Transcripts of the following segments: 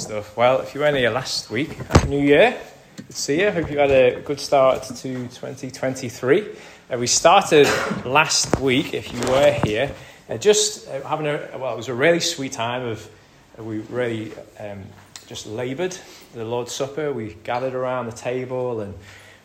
stuff. Well, if you weren't here last week, Happy New Year. Good to see you. Hope you had a good start to 2023. Uh, we started last week, if you were here, uh, just uh, having a, well, it was a really sweet time of, uh, we really um, just laboured the Lord's Supper. We gathered around the table and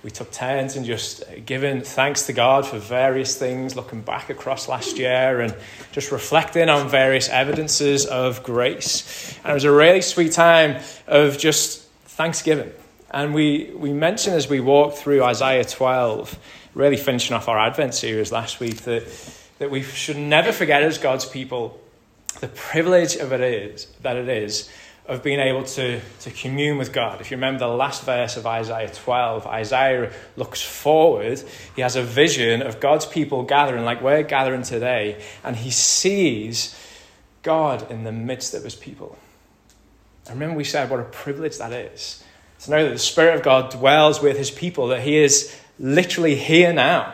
we took turns and just uh, giving thanks to God for various things, looking back across last year and just reflecting on various evidences of grace. And it was a really sweet time of just thanksgiving. And we, we mentioned as we walked through Isaiah 12, really finishing off our Advent series last week, that, that we should never forget as God's people the privilege of it is that it is of being able to, to commune with God. If you remember the last verse of Isaiah 12, Isaiah looks forward. He has a vision of God's people gathering, like we're gathering today, and he sees God in the midst of his people. I remember we said what a privilege that is to know that the Spirit of God dwells with his people, that he is literally here now.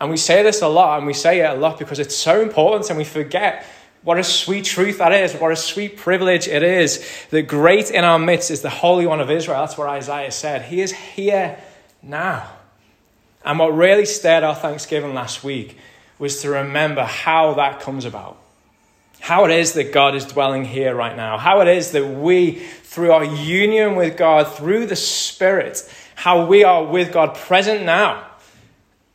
And we say this a lot, and we say it a lot because it's so important, and we forget what a sweet truth that is. What a sweet privilege it is. The great in our midst is the Holy One of Israel. That's what Isaiah said. He is here now. And what really stirred our thanksgiving last week was to remember how that comes about. How it is that God is dwelling here right now. How it is that we, through our union with God, through the Spirit, how we are with God present now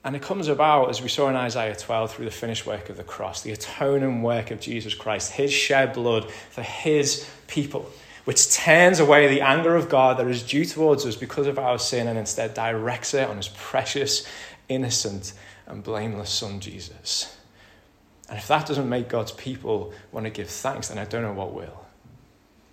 and it comes about, as we saw in Isaiah 12, through the finished work of the cross, the atoning work of Jesus Christ, his shed blood for his people, which turns away the anger of God that is due towards us because of our sin and instead directs it on his precious, innocent, and blameless Son, Jesus. And if that doesn't make God's people want to give thanks, then I don't know what will.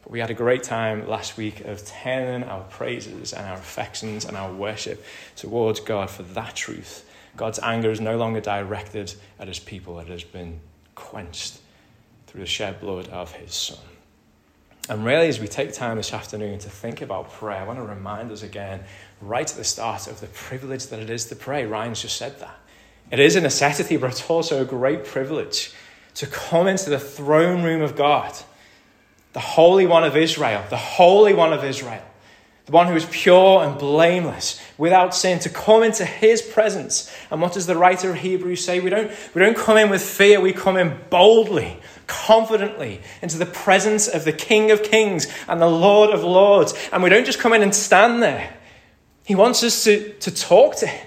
But we had a great time last week of turning our praises and our affections and our worship towards God for that truth God's anger is no longer directed at his people, it has been quenched through the shed blood of his Son. And really, as we take time this afternoon to think about prayer, I want to remind us again, right at the start, of the privilege that it is to pray. Ryan's just said that. It is a necessity, but it's also a great privilege to come into the throne room of God, the Holy One of Israel, the Holy One of Israel, the one who is pure and blameless, without sin, to come into his presence. And what does the writer of Hebrews say? We don't, we don't come in with fear, we come in boldly, confidently into the presence of the King of Kings and the Lord of Lords. And we don't just come in and stand there. He wants us to, to talk to him,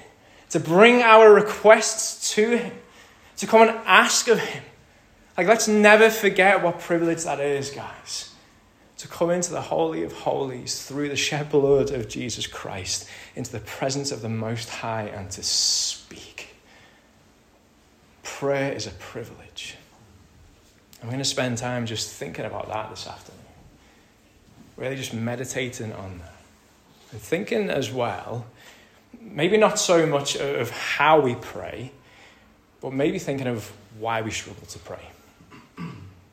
to bring our requests to him, to come and ask of him. Like, let's never forget what privilege that is, guys to come into the Holy of Holies through the shed blood of Jesus Christ, into the presence of the Most High, and to speak. Prayer is a privilege. I'm going to spend time just thinking about that this afternoon. Really just meditating on that. And thinking as well, maybe not so much of how we pray, but maybe thinking of why we struggle to pray.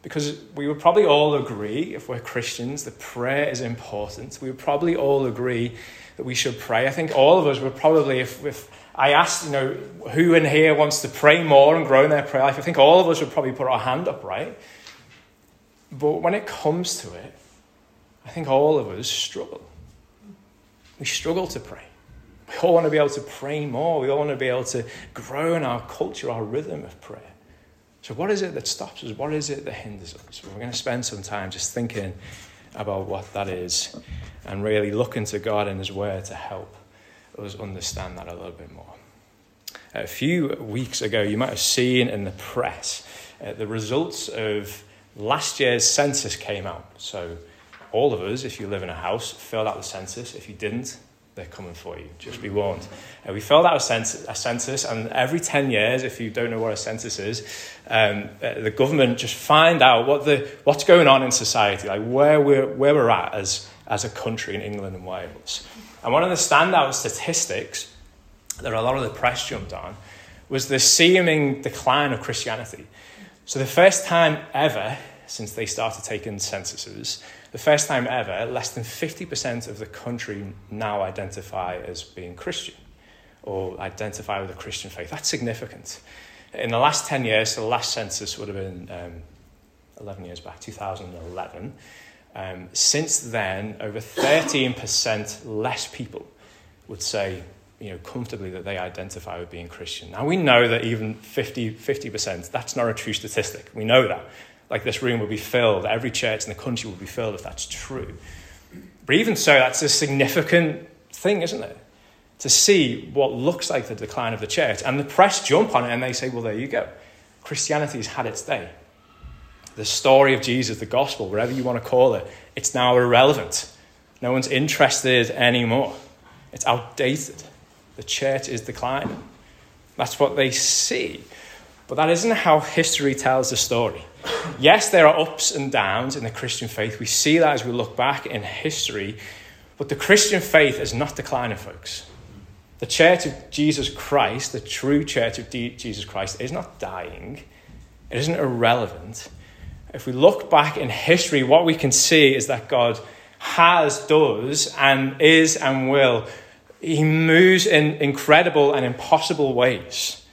Because we would probably all agree, if we're Christians, that prayer is important. We would probably all agree that we should pray. I think all of us would probably, if, if I asked, you know, who in here wants to pray more and grow in their prayer life, I think all of us would probably put our hand up, right? But when it comes to it, I think all of us struggle. We struggle to pray. We all want to be able to pray more. We all want to be able to grow in our culture, our rhythm of prayer. So, what is it that stops us? What is it that hinders us? We're going to spend some time just thinking about what that is and really looking to God and His Word to help us understand that a little bit more. A few weeks ago, you might have seen in the press uh, the results of last year's census came out. So, all of us, if you live in a house, filled out the census. If you didn't, they're coming for you. Just be warned. Uh, we filled out a census, a census, and every 10 years, if you don't know what a census is, um, uh, the government just find out what the, what's going on in society, like where we're, where we're at as, as a country in England and Wales. And one of the standout statistics that a lot of the press jumped on was the seeming decline of Christianity. So, the first time ever since they started taking censuses, the first time ever, less than 50% of the country now identify as being Christian or identify with a Christian faith. That's significant. In the last 10 years, so the last census would have been um, 11 years back, 2011, um, since then, over 13% less people would say, you know, comfortably that they identify with being Christian. Now, we know that even 50, 50%, that's not a true statistic. We know that. Like, this room would be filled, every church in the country would be filled if that's true. But even so, that's a significant thing, isn't it? To see what looks like the decline of the church. And the press jump on it and they say, well, there you go. Christianity's had its day. The story of Jesus, the gospel, whatever you want to call it, it's now irrelevant. No one's interested anymore. It's outdated. The church is declining. That's what they see. But that isn't how history tells the story. Yes, there are ups and downs in the Christian faith. We see that as we look back in history. But the Christian faith is not declining, folks. The church of Jesus Christ, the true church of Jesus Christ, is not dying. It isn't irrelevant. If we look back in history, what we can see is that God has, does, and is and will. He moves in incredible and impossible ways.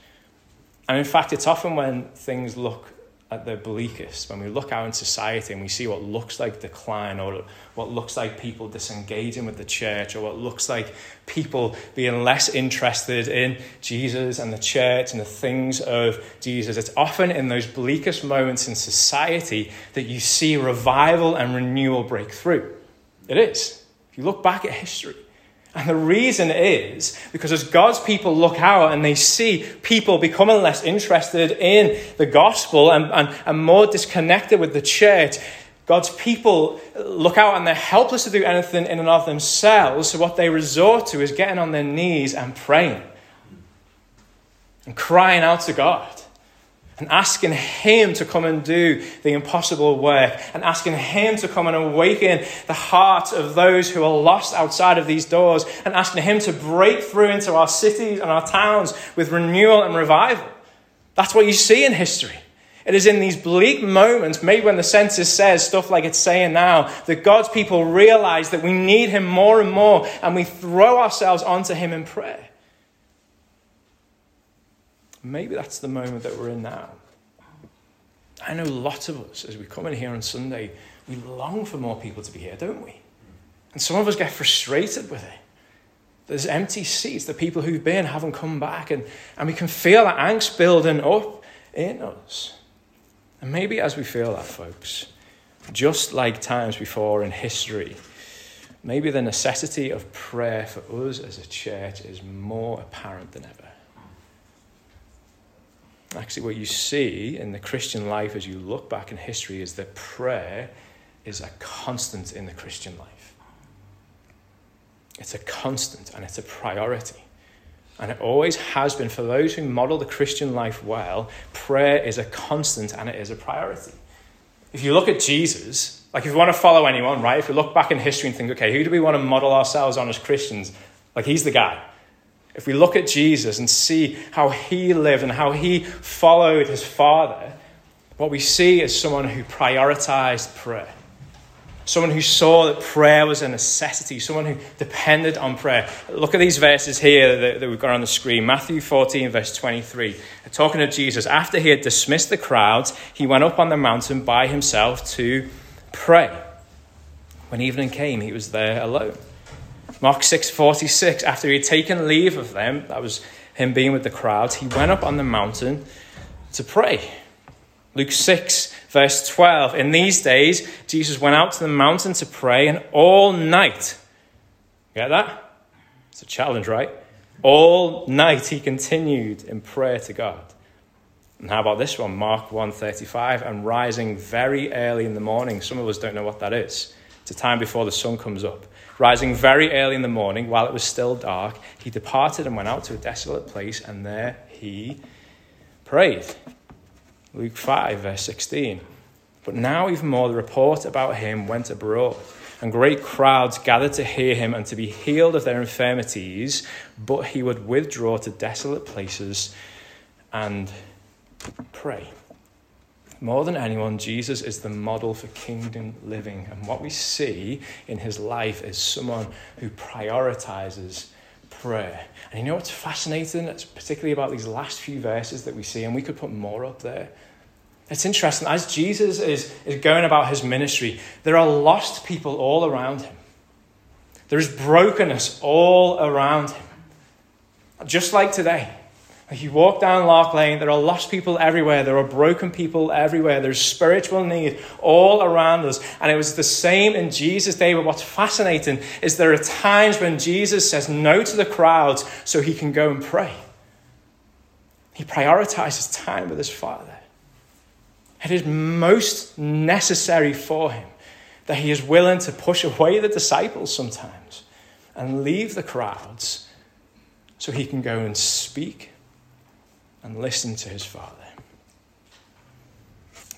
And in fact, it's often when things look at their bleakest, when we look out in society and we see what looks like decline or what looks like people disengaging with the church or what looks like people being less interested in Jesus and the church and the things of Jesus, it's often in those bleakest moments in society that you see revival and renewal break through. It is. If you look back at history, and the reason is because as God's people look out and they see people becoming less interested in the gospel and, and, and more disconnected with the church, God's people look out and they're helpless to do anything in and of themselves. So what they resort to is getting on their knees and praying and crying out to God and asking Him to come and do the impossible work, and asking Him to come and awaken the hearts of those who are lost outside of these doors, and asking Him to break through into our cities and our towns with renewal and revival. That's what you see in history. It is in these bleak moments, maybe when the census says stuff like it's saying now, that God's people realize that we need Him more and more, and we throw ourselves onto Him in prayer. Maybe that's the moment that we're in now. I know lots of us, as we come in here on Sunday, we long for more people to be here, don't we? And some of us get frustrated with it. There's empty seats. The people who've been haven't come back. And, and we can feel that angst building up in us. And maybe as we feel that, folks, just like times before in history, maybe the necessity of prayer for us as a church is more apparent than ever. Actually, what you see in the Christian life as you look back in history is that prayer is a constant in the Christian life. It's a constant and it's a priority. And it always has been for those who model the Christian life well, prayer is a constant and it is a priority. If you look at Jesus, like if you want to follow anyone, right? If you look back in history and think, okay, who do we want to model ourselves on as Christians? Like he's the guy. If we look at Jesus and see how he lived and how he followed his Father, what we see is someone who prioritized prayer. Someone who saw that prayer was a necessity, someone who depended on prayer. Look at these verses here that, that we've got on the screen Matthew 14, verse 23. Talking to Jesus, after he had dismissed the crowds, he went up on the mountain by himself to pray. When evening came, he was there alone. Mark 6:46 after he had taken leave of them that was him being with the crowds he went up on the mountain to pray. Luke 6 verse 12 in these days Jesus went out to the mountain to pray and all night get that? It's a challenge right? All night he continued in prayer to God. And how about this one? Mark 1:35 and rising very early in the morning some of us don't know what that is. It's a time before the sun comes up Rising very early in the morning, while it was still dark, he departed and went out to a desolate place, and there he prayed. Luke 5, verse 16. But now, even more, the report about him went abroad, and great crowds gathered to hear him and to be healed of their infirmities. But he would withdraw to desolate places and pray. More than anyone, Jesus is the model for kingdom living. And what we see in his life is someone who prioritizes prayer. And you know what's fascinating, it's particularly about these last few verses that we see, and we could put more up there. It's interesting. As Jesus is, is going about his ministry, there are lost people all around him. There is brokenness all around him. Just like today. Like you walk down Lark Lane, there are lost people everywhere. There are broken people everywhere. There's spiritual need all around us. And it was the same in Jesus' day. But what's fascinating is there are times when Jesus says no to the crowds so he can go and pray. He prioritizes time with his Father. It is most necessary for him that he is willing to push away the disciples sometimes and leave the crowds so he can go and speak and listen to his Father.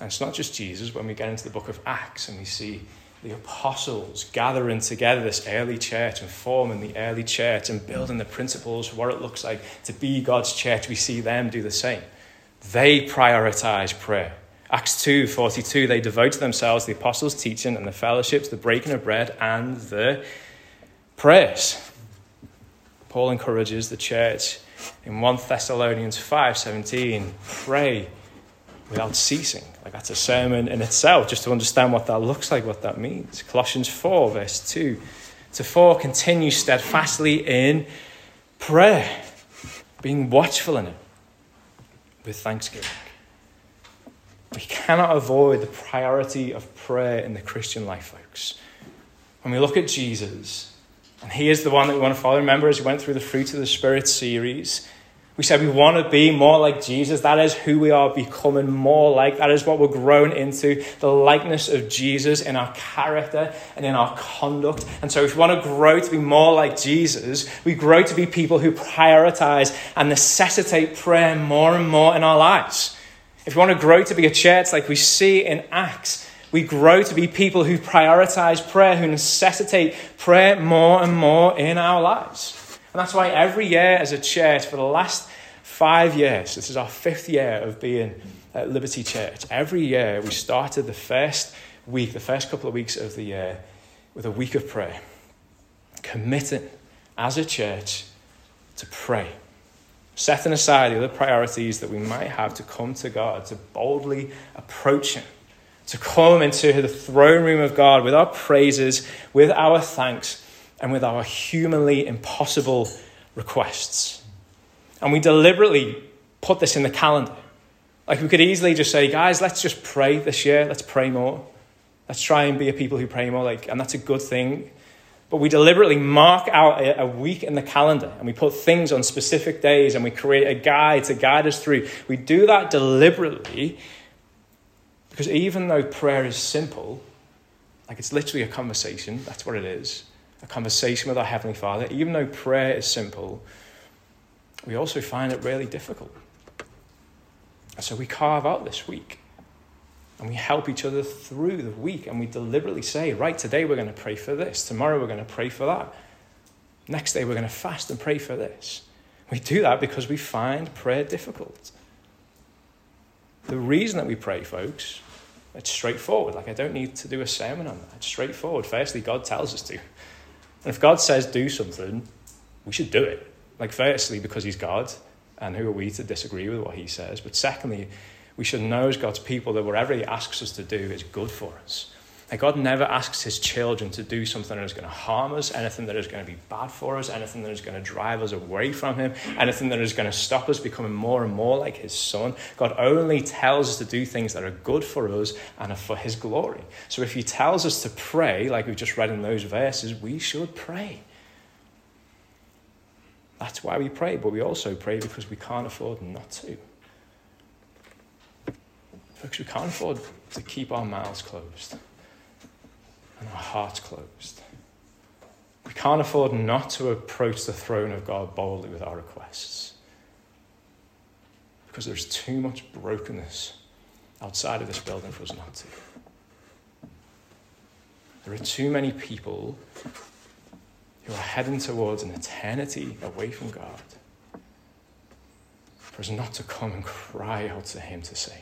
And it's not just Jesus. When we get into the book of Acts and we see the apostles gathering together this early church and forming the early church and building the principles of what it looks like to be God's church, we see them do the same. They prioritize prayer. Acts 2 42, they devoted themselves to the apostles' teaching and the fellowships, the breaking of bread, and the prayers. Paul encourages the church in 1 Thessalonians 5:17, pray without ceasing. Like that's a sermon in itself, just to understand what that looks like, what that means. Colossians 4, verse 2 to 4, continue steadfastly in prayer, being watchful in it with thanksgiving. We cannot avoid the priority of prayer in the Christian life, folks. When we look at Jesus, and he is the one that we want to follow. Remember, as we went through the Fruit of the Spirit series, we said we want to be more like Jesus. That is who we are becoming more like. That is what we're growing into the likeness of Jesus in our character and in our conduct. And so, if we want to grow to be more like Jesus, we grow to be people who prioritize and necessitate prayer more and more in our lives. If we want to grow to be a church like we see in Acts, we grow to be people who prioritize prayer, who necessitate prayer more and more in our lives. And that's why every year as a church, for the last five years, this is our fifth year of being at Liberty Church, every year we started the first week, the first couple of weeks of the year, with a week of prayer. Committing as a church to pray. Setting aside the other priorities that we might have to come to God, to boldly approach Him to come into the throne room of God with our praises, with our thanks, and with our humanly impossible requests. And we deliberately put this in the calendar. Like we could easily just say, guys, let's just pray this year. Let's pray more. Let's try and be a people who pray more. Like, and that's a good thing. But we deliberately mark out a, week in the calendar and we put things on specific days and we create a guide to guide us through. We do that deliberately because even though prayer is simple, like it's literally a conversation, that's what it is a conversation with our Heavenly Father, even though prayer is simple, we also find it really difficult. And so we carve out this week and we help each other through the week and we deliberately say, right, today we're going to pray for this, tomorrow we're going to pray for that, next day we're going to fast and pray for this. We do that because we find prayer difficult. The reason that we pray, folks, it's straightforward. Like, I don't need to do a sermon on that. It's straightforward. Firstly, God tells us to. And if God says do something, we should do it. Like, firstly, because He's God, and who are we to disagree with what He says? But secondly, we should know as God's people that whatever He asks us to do is good for us. Like God never asks his children to do something that is going to harm us, anything that is going to be bad for us, anything that is going to drive us away from him, anything that is going to stop us becoming more and more like his son. God only tells us to do things that are good for us and are for his glory. So if he tells us to pray, like we just read in those verses, we should pray. That's why we pray, but we also pray because we can't afford not to. Folks, we can't afford to keep our mouths closed and our hearts closed. We can't afford not to approach the throne of God boldly with our requests because there's too much brokenness outside of this building for us not to. There are too many people who are heading towards an eternity away from God for us not to come and cry out to Him to save.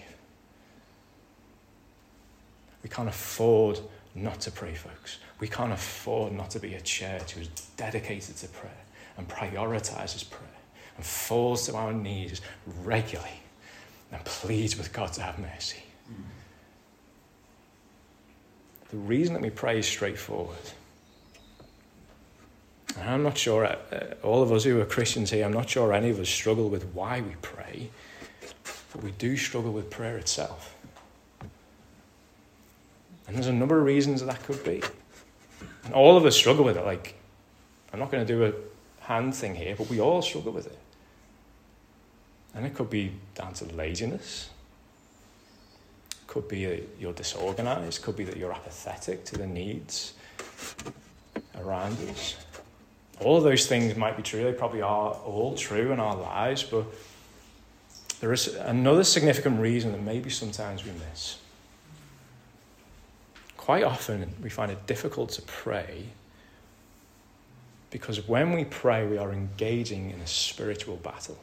We can't afford not to pray, folks. We can't afford not to be a church who's dedicated to prayer and prioritizes prayer and falls to our knees regularly and pleads with God to have mercy. The reason that we pray is straightforward. And I'm not sure, uh, uh all of us who are Christians here, I'm not sure any of us struggle with why we pray, but we do struggle with prayer itself. And there's a number of reasons that that could be. And all of us struggle with it. Like, I'm not going to do a hand thing here, but we all struggle with it. And it could be down to laziness. Could be that you're disorganized. Could be that you're apathetic to the needs around us. All of those things might be true. They probably are all true in our lives, but there is another significant reason that maybe sometimes we miss. Quite often, we find it difficult to pray because when we pray, we are engaging in a spiritual battle.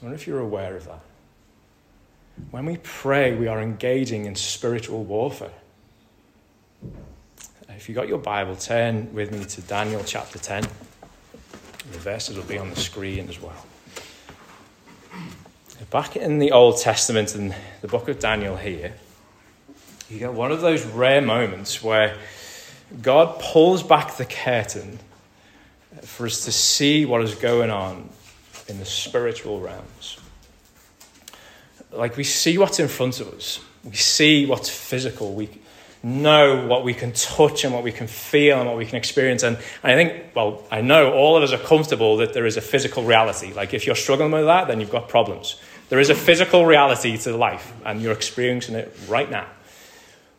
I wonder if you're aware of that. When we pray, we are engaging in spiritual warfare. If you've got your Bible, turn with me to Daniel chapter 10. The verses will be on the screen as well. Back in the Old Testament, in the book of Daniel here, you get one of those rare moments where God pulls back the curtain for us to see what is going on in the spiritual realms. Like we see what's in front of us, we see what's physical, we know what we can touch and what we can feel and what we can experience. And, and I think, well, I know all of us are comfortable that there is a physical reality. Like if you're struggling with that, then you've got problems. There is a physical reality to life, and you're experiencing it right now.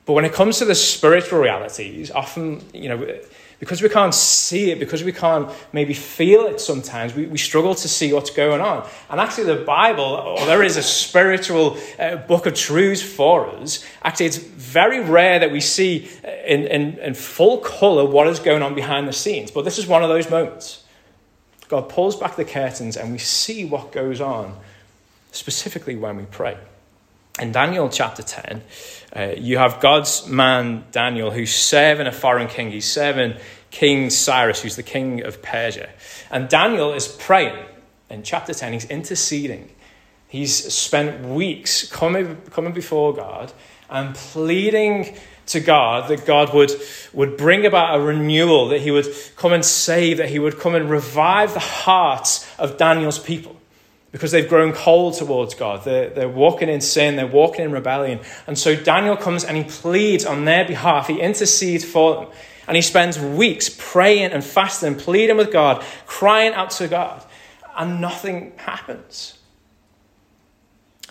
But when it comes to the spiritual realities, often, you know, because we can't see it, because we can't maybe feel it sometimes, we, we struggle to see what's going on. And actually, the Bible, there is a spiritual uh, book of truths for us, actually, it's very rare that we see uh, in, in, in full colour what is going on behind the scenes. But this is one of those moments. God pulls back the curtains and we see what goes on, specifically when we pray. In Daniel chapter 10, uh, you have God's man Daniel who's serving a foreign king. He's serving King Cyrus, who's the king of Persia. And Daniel is praying. In chapter 10, he's interceding. He's spent weeks coming, coming before God and pleading to God that God would, would bring about a renewal, that he would come and save, that he would come and revive the hearts of Daniel's people because they've grown cold towards God. They're, they're walking in sin, they're walking in rebellion. And so Daniel comes and he pleads on their behalf, he intercedes for them. And he spends weeks praying and fasting pleading with God, crying out to God. And nothing happens.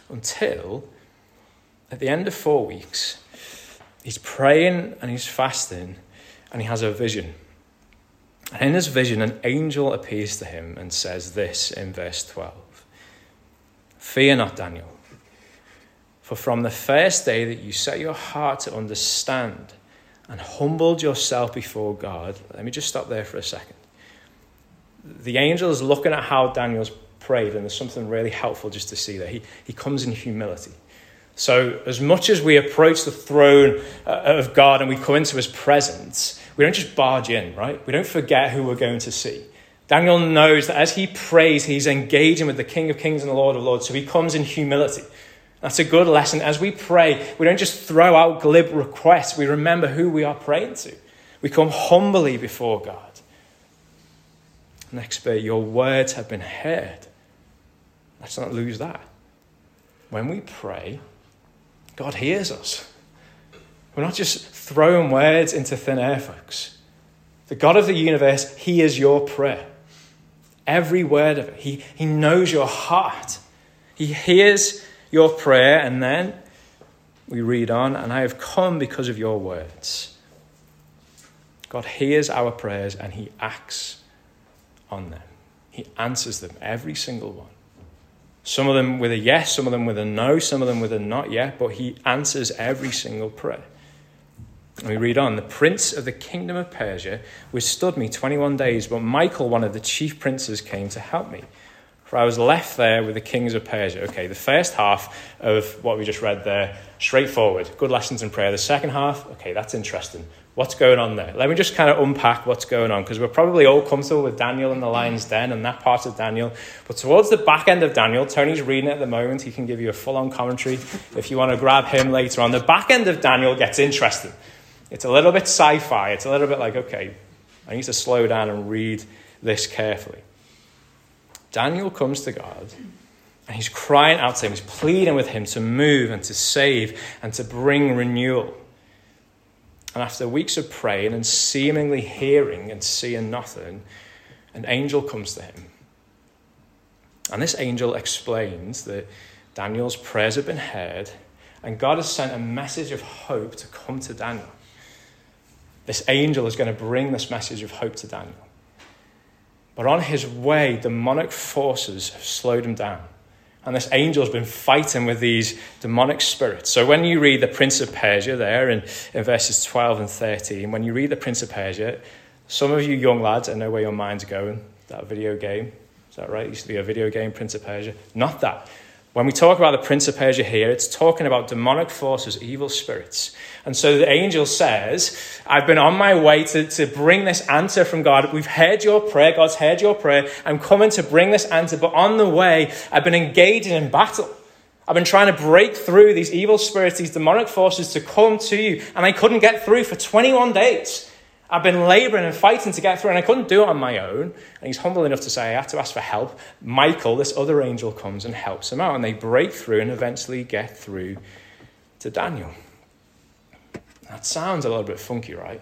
Until at the end of four weeks, he's praying and he's fasting and he has a vision. And in his vision, an angel appears to him and says this in verse 12 Fear not, Daniel. For from the first day that you set your heart to understand and humbled yourself before God, let me just stop there for a second. The angel is looking at how Daniel's prayed, and there's something really helpful just to see there. He, he comes in humility. So, as much as we approach the throne uh, of God and we come into his presence, we don't just barge in, right? We don't forget who we're going to see. Daniel knows that as he prays, he's engaging with the King of Kings and the Lord of Lords. So he comes in humility. That's a good lesson. As we pray, we don't just throw out glib requests, we remember who we are praying to. We come humbly before God. Next bit, your words have been heard. Let's not lose that. When we pray, God hears us. We're not just throwing words into thin air, folks. The God of the universe hears your prayer. Every word of it. He, he knows your heart. He hears your prayer, and then we read on, and I have come because of your words. God hears our prayers and He acts on them. He answers them, every single one. Some of them with a yes, some of them with a no, some of them with a not yet, but He answers every single prayer. And we read on The prince of the kingdom of Persia withstood me 21 days, but Michael, one of the chief princes, came to help me. For I was left there with the kings of Persia. Okay, the first half of what we just read there, straightforward, good lessons in prayer. The second half, okay, that's interesting. What's going on there? Let me just kind of unpack what's going on because we're probably all comfortable with Daniel in the lion's den and that part of Daniel. But towards the back end of Daniel, Tony's reading at the moment. He can give you a full on commentary if you want to grab him later on. The back end of Daniel gets interesting. It's a little bit sci fi. It's a little bit like, okay, I need to slow down and read this carefully. Daniel comes to God and he's crying out to him, he's pleading with him to move and to save and to bring renewal. And after weeks of praying and seemingly hearing and seeing nothing, an angel comes to him. And this angel explains that Daniel's prayers have been heard, and God has sent a message of hope to come to Daniel. This angel is going to bring this message of hope to Daniel. But on his way, demonic forces have slowed him down. And this angel's been fighting with these demonic spirits. So when you read the Prince of Persia there in, in verses 12 and 13, when you read the Prince of Persia, some of you young lads, I know where your mind's going, that video game. Is that right? It used to be a video game, Prince of Persia. Not that. When we talk about the Prince of Persia here, it's talking about demonic forces, evil spirits. And so the angel says, I've been on my way to, to bring this answer from God. We've heard your prayer. God's heard your prayer. I'm coming to bring this answer. But on the way, I've been engaging in battle. I've been trying to break through these evil spirits, these demonic forces to come to you. And I couldn't get through for 21 days. I've been laboring and fighting to get through, and I couldn't do it on my own. And he's humble enough to say, I had to ask for help. Michael, this other angel, comes and helps him out, and they break through and eventually get through to Daniel. That sounds a little bit funky, right?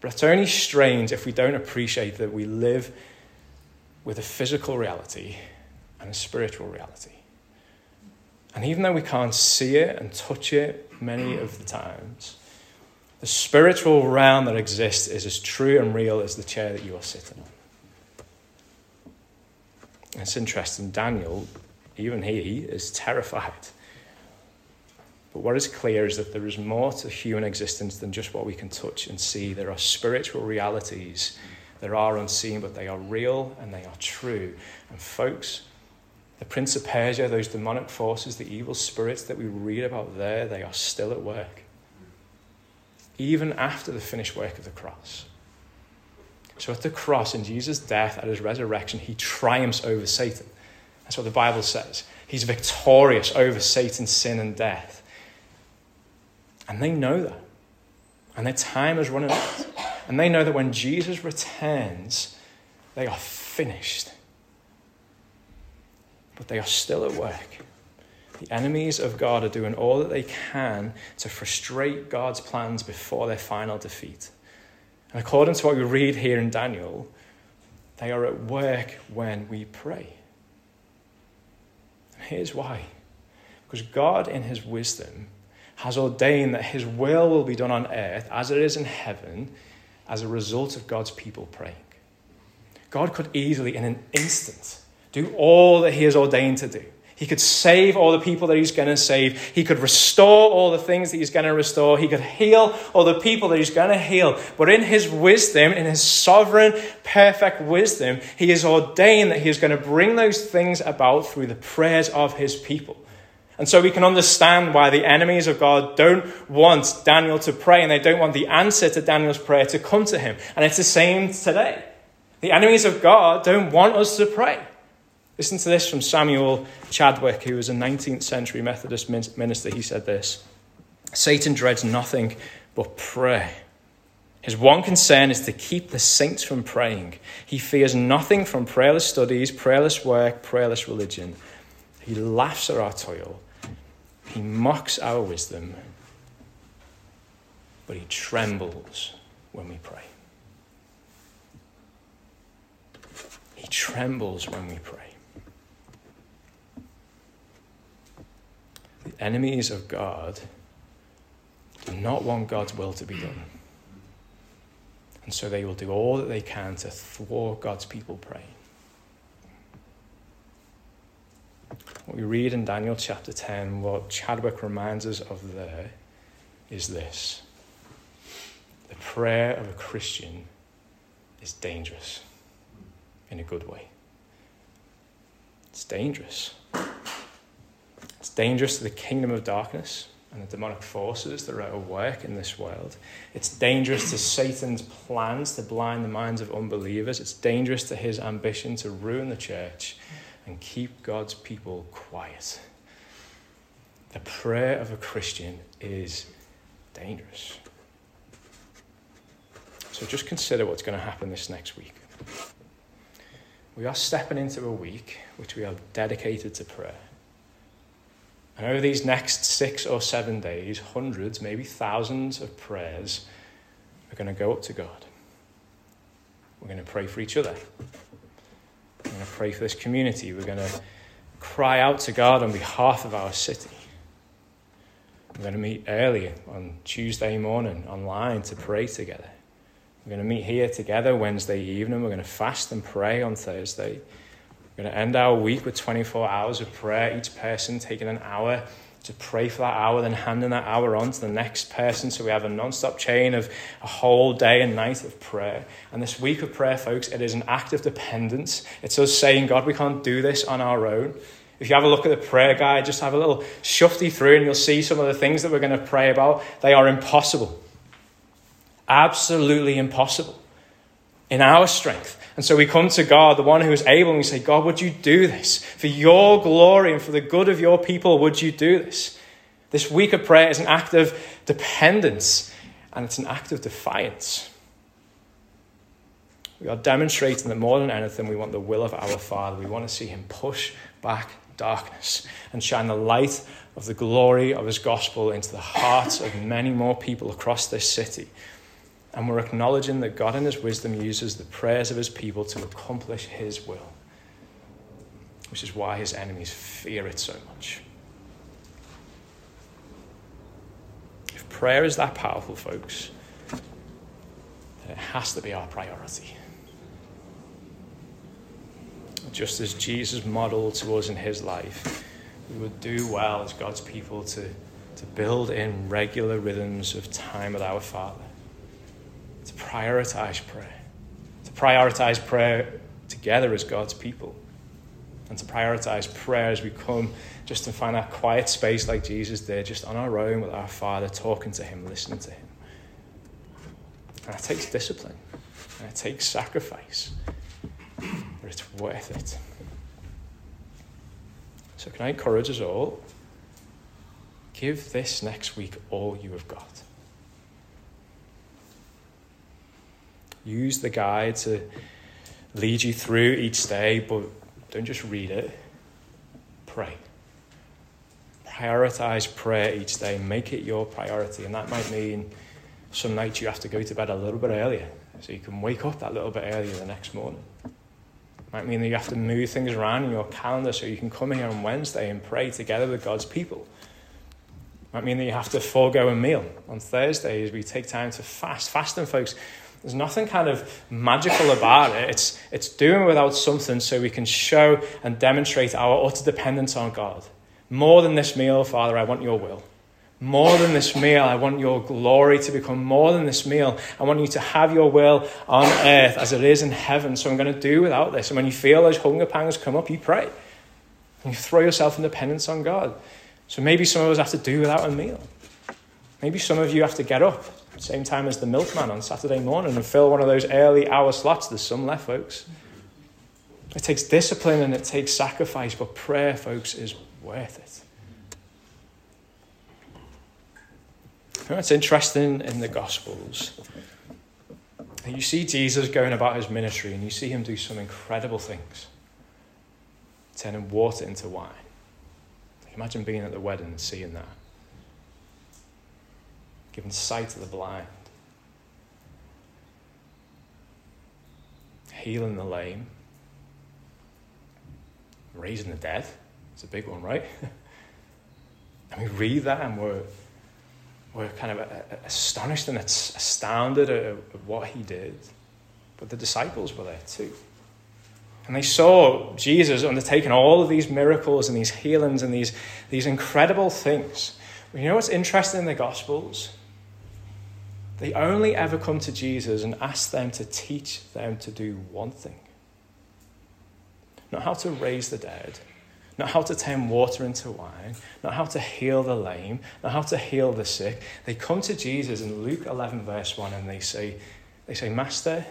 But it's only strange if we don't appreciate that we live with a physical reality and a spiritual reality. And even though we can't see it and touch it many of the times, the spiritual realm that exists is as true and real as the chair that you are sitting on. It's interesting, Daniel, even he, is terrified. But what is clear is that there is more to human existence than just what we can touch and see. There are spiritual realities that are unseen, but they are real and they are true. And, folks, the Prince of Persia, those demonic forces, the evil spirits that we read about there, they are still at work even after the finished work of the cross. So at the cross, in Jesus' death, at his resurrection, he triumphs over Satan. That's what the Bible says. He's victorious over Satan, sin, and death. And they know that. And their time is running out. And they know that when Jesus returns, they are finished. But they are still at work. The enemies of God are doing all that they can to frustrate God's plans before their final defeat. And according to what we read here in Daniel, they are at work when we pray. And here's why because God, in His wisdom, has ordained that His will will be done on earth as it is in heaven as a result of God's people praying. God could easily, in an instant, do all that He has ordained to do. He could save all the people that he's going to save. He could restore all the things that he's going to restore. He could heal all the people that he's going to heal. But in his wisdom, in his sovereign, perfect wisdom, he has ordained that he is going to bring those things about through the prayers of his people. And so we can understand why the enemies of God don't want Daniel to pray and they don't want the answer to Daniel's prayer to come to him. And it's the same today. The enemies of God don't want us to pray. Listen to this from Samuel Chadwick, who was a 19th century Methodist minister. He said this Satan dreads nothing but prayer. His one concern is to keep the saints from praying. He fears nothing from prayerless studies, prayerless work, prayerless religion. He laughs at our toil. He mocks our wisdom. But he trembles when we pray. He trembles when we pray. The enemies of God do not want God's will to be done. And so they will do all that they can to thwart God's people praying. What we read in Daniel chapter 10, what Chadwick reminds us of there, is this the prayer of a Christian is dangerous in a good way. It's dangerous. It's dangerous to the kingdom of darkness and the demonic forces that are at work in this world. It's dangerous to Satan's plans to blind the minds of unbelievers. It's dangerous to his ambition to ruin the church and keep God's people quiet. The prayer of a Christian is dangerous. So just consider what's going to happen this next week. We are stepping into a week which we are dedicated to prayer. And over these next six or seven days, hundreds, maybe thousands of prayers are going to go up to God. We're going to pray for each other. We're going to pray for this community. We're going to cry out to God on behalf of our city. We're going to meet early on Tuesday morning online to pray together. We're going to meet here together Wednesday evening. We're going to fast and pray on Thursday. We're going to end our week with 24 hours of prayer, each person taking an hour to pray for that hour, then handing that hour on to the next person. So we have a non stop chain of a whole day and night of prayer. And this week of prayer, folks, it is an act of dependence. It's us saying, God, we can't do this on our own. If you have a look at the prayer guide, just have a little shufty through and you'll see some of the things that we're going to pray about. They are impossible. Absolutely impossible in our strength. And so we come to God, the one who is able, and we say, God, would you do this? For your glory and for the good of your people, would you do this? This week of prayer is an act of dependence and it's an act of defiance. We are demonstrating that more than anything, we want the will of our Father. We want to see Him push back darkness and shine the light of the glory of His gospel into the hearts of many more people across this city. And we're acknowledging that God, in His wisdom, uses the prayers of His people to accomplish His will, which is why His enemies fear it so much. If prayer is that powerful, folks, then it has to be our priority. Just as Jesus modeled to us in His life, we would do well as God's people to, to build in regular rhythms of time with our Father to prioritize prayer, to prioritize prayer together as God's people, and to prioritize prayer as we come just to find that quiet space like Jesus did, just on our own with our Father, talking to Him, listening to Him. And it takes discipline, and it takes sacrifice, but it's worth it. So, can I encourage us all? Give this next week all you have got. Use the guide to lead you through each day, but don't just read it. Pray. Prioritize prayer each day. Make it your priority. And that might mean some nights you have to go to bed a little bit earlier so you can wake up that little bit earlier the next morning. Might mean that you have to move things around in your calendar so you can come here on Wednesday and pray together with God's people. Might mean that you have to forego a meal on Thursdays. We take time to fast. Fasting, folks, there's nothing kind of magical about it. It's, it's doing without something so we can show and demonstrate our utter dependence on God. More than this meal, Father, I want your will. More than this meal, I want your glory to become more than this meal. I want you to have your will on earth as it is in heaven. So I'm going to do without this. And when you feel those hunger pangs come up, you pray. And you throw yourself in dependence on God. So maybe some of us have to do without a meal. Maybe some of you have to get up same time as the milkman on Saturday morning and fill one of those early hour slots. There's some left, folks. It takes discipline and it takes sacrifice, but prayer, folks, is worth it. You know, it's interesting in the Gospels. You see Jesus going about his ministry and you see him do some incredible things, turning water into wine. Imagine being at the wedding and seeing that giving sight to the blind, healing the lame, raising the dead. It's a big one, right? and we read that and we're, we're kind of uh, uh, astonished and astounded at what he did. But the disciples were there too. And they saw Jesus undertaking all of these miracles and these healings and these, these incredible things. You know what's interesting in the Gospels? They only ever come to Jesus and ask them to teach them to do one thing not how to raise the dead, not how to turn water into wine, not how to heal the lame, not how to heal the sick. They come to Jesus in Luke 11, verse 1, and they say, they say, Master,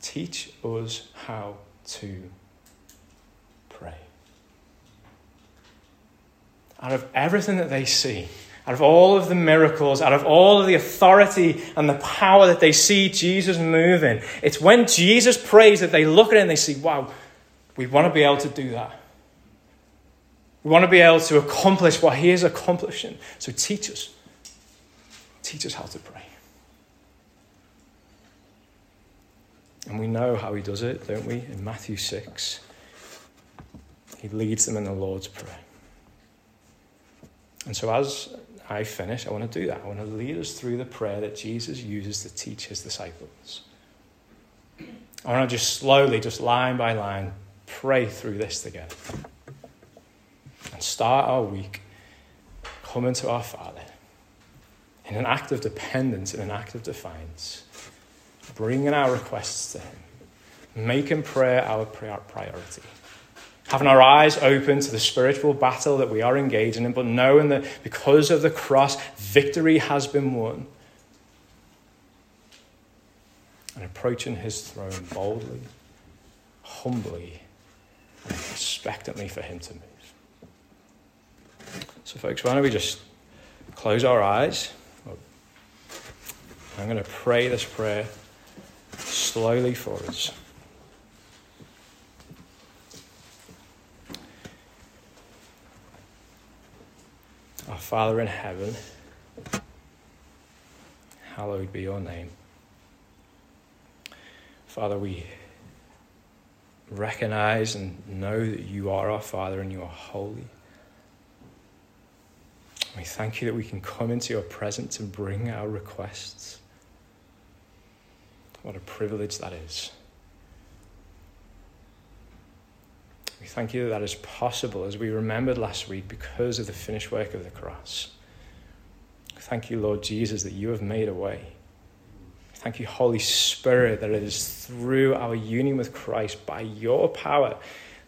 teach us how to pray. Out of everything that they see, out of all of the miracles, out of all of the authority and the power that they see Jesus moving, it's when Jesus prays that they look at it and they see, wow, we want to be able to do that. We want to be able to accomplish what he is accomplishing. So teach us. Teach us how to pray. And we know how he does it, don't we? In Matthew 6, he leads them in the Lord's Prayer. And so, as I finish, I want to do that. I want to lead us through the prayer that Jesus uses to teach his disciples. I want to just slowly, just line by line, pray through this together. And start our week coming to our Father in an act of dependence, in an act of defiance, bringing our requests to Him, making prayer our priority having our eyes open to the spiritual battle that we are engaging in, but knowing that because of the cross, victory has been won. And approaching his throne boldly, humbly, and expectantly for him to move. So, folks, why don't we just close our eyes? I'm going to pray this prayer slowly for us. Our Father in heaven, hallowed be your name. Father, we recognize and know that you are our Father and you are holy. We thank you that we can come into your presence and bring our requests. What a privilege that is. We thank you that that is possible as we remembered last week because of the finished work of the cross. Thank you, Lord Jesus, that you have made a way. Thank you, Holy Spirit, that it is through our union with Christ by your power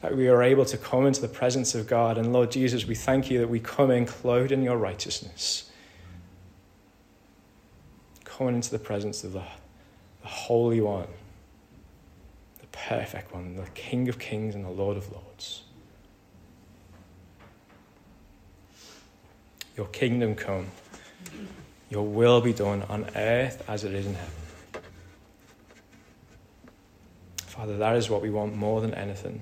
that we are able to come into the presence of God. And Lord Jesus, we thank you that we come in clothed in your righteousness, coming into the presence of the, the Holy One perfect one, the King of Kings and the Lord of Lords. Your kingdom come, your will be done on earth as it is in heaven. Father, that is what we want more than anything.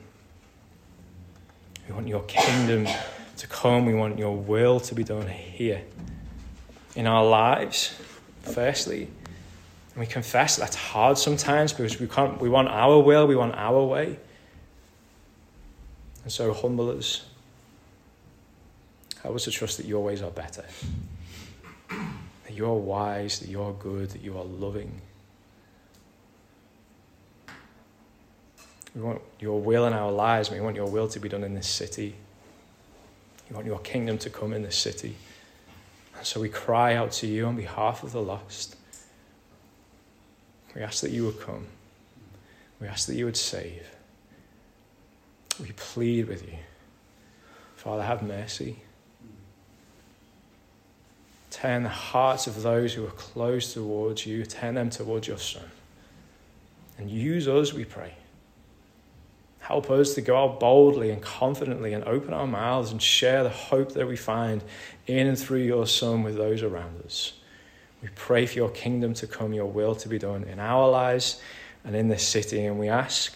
We want your kingdom to come. We want your will to be done here in our lives, firstly, and we confess that's hard sometimes because we, can't, we want our will, we want our way. And so humble us. Help us to trust that your ways are better. That you're wise, that you're good, that you are loving. We want your will in our lives. We want your will to be done in this city. We want your kingdom to come in this city. And so we cry out to you on behalf of the lost. We ask that you would come. We ask that you would save. We plead with you. Father, have mercy. Turn the hearts of those who are close towards you, turn them towards your Son. And use us, we pray. Help us to go out boldly and confidently and open our mouths and share the hope that we find in and through your Son with those around us. We pray for your kingdom to come, your will to be done in our lives and in this city. And we ask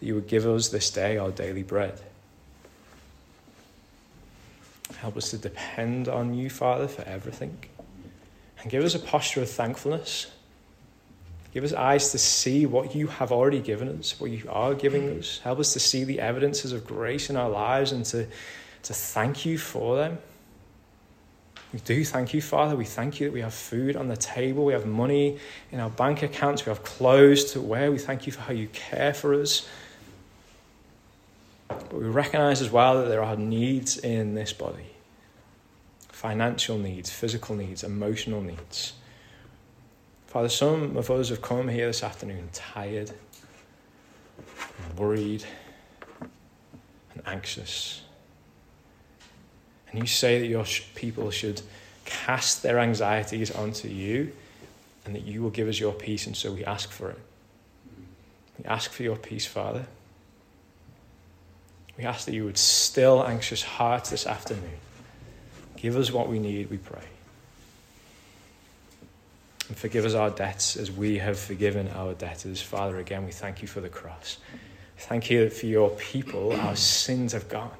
that you would give us this day our daily bread. Help us to depend on you, Father, for everything. And give us a posture of thankfulness. Give us eyes to see what you have already given us, what you are giving us. Help us to see the evidences of grace in our lives and to, to thank you for them. We do thank you, Father. We thank you that we have food on the table, we have money in our bank accounts, we have clothes to wear. We thank you for how you care for us. But we recognize as well that there are needs in this body financial needs, physical needs, emotional needs. Father, some of us have come here this afternoon tired, worried, and anxious. And you say that your people should cast their anxieties onto you and that you will give us your peace, and so we ask for it. We ask for your peace, Father. We ask that you would still anxious hearts this afternoon. Give us what we need, we pray. And forgive us our debts as we have forgiven our debtors. Father, again, we thank you for the cross. Thank you for your people. Our sins have gone.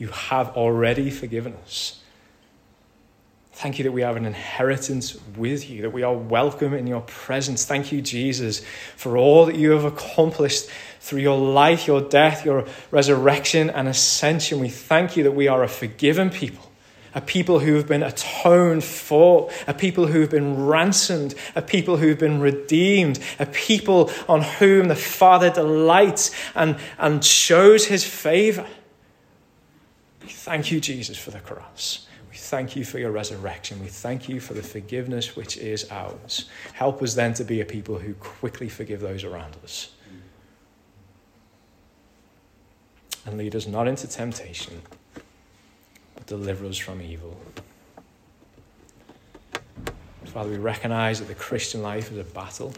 You have already forgiven us. Thank you that we have an inheritance with you, that we are welcome in your presence. Thank you, Jesus, for all that you have accomplished through your life, your death, your resurrection, and ascension. We thank you that we are a forgiven people, a people who have been atoned for, a people who have been ransomed, a people who have been redeemed, a people on whom the Father delights and, and shows his favor. We thank you, Jesus, for the cross We thank you for your resurrection. We thank you for the forgiveness which is ours. Help us then to be a people who quickly forgive those around us. And lead us not into temptation, but deliver us from evil. Father, we recognize that the Christian life is a battle.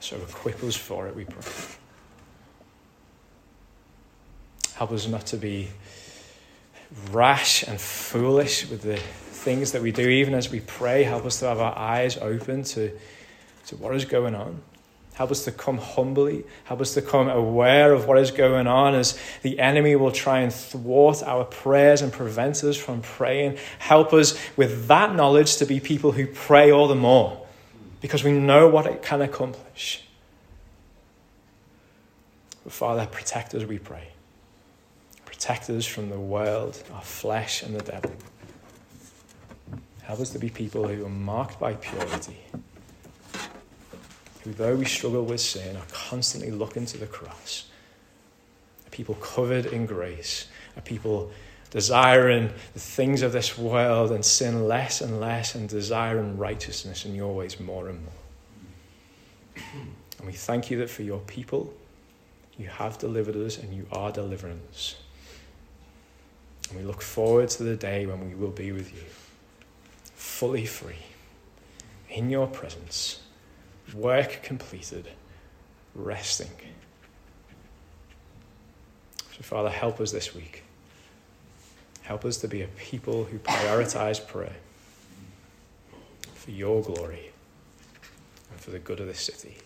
So equip us for it, we pray. Help us not to be rash and foolish with the things that we do, even as we pray. Help us to have our eyes open to, to what is going on. Help us to come humbly. Help us to come aware of what is going on as the enemy will try and thwart our prayers and prevent us from praying. Help us with that knowledge to be people who pray all the more because we know what it can accomplish. Father, protect us, we pray. Protect us from the world, our flesh, and the devil. Help us to be people who are marked by purity, who, though we struggle with sin, are constantly looking to the cross. A people covered in grace, a people desiring the things of this world and sin less and less, and desiring righteousness in your ways more and more. And we thank you that for your people, you have delivered us and you are delivering us. And we look forward to the day when we will be with you, fully free, in your presence, work completed, resting. So, Father, help us this week. Help us to be a people who prioritize prayer for your glory and for the good of this city.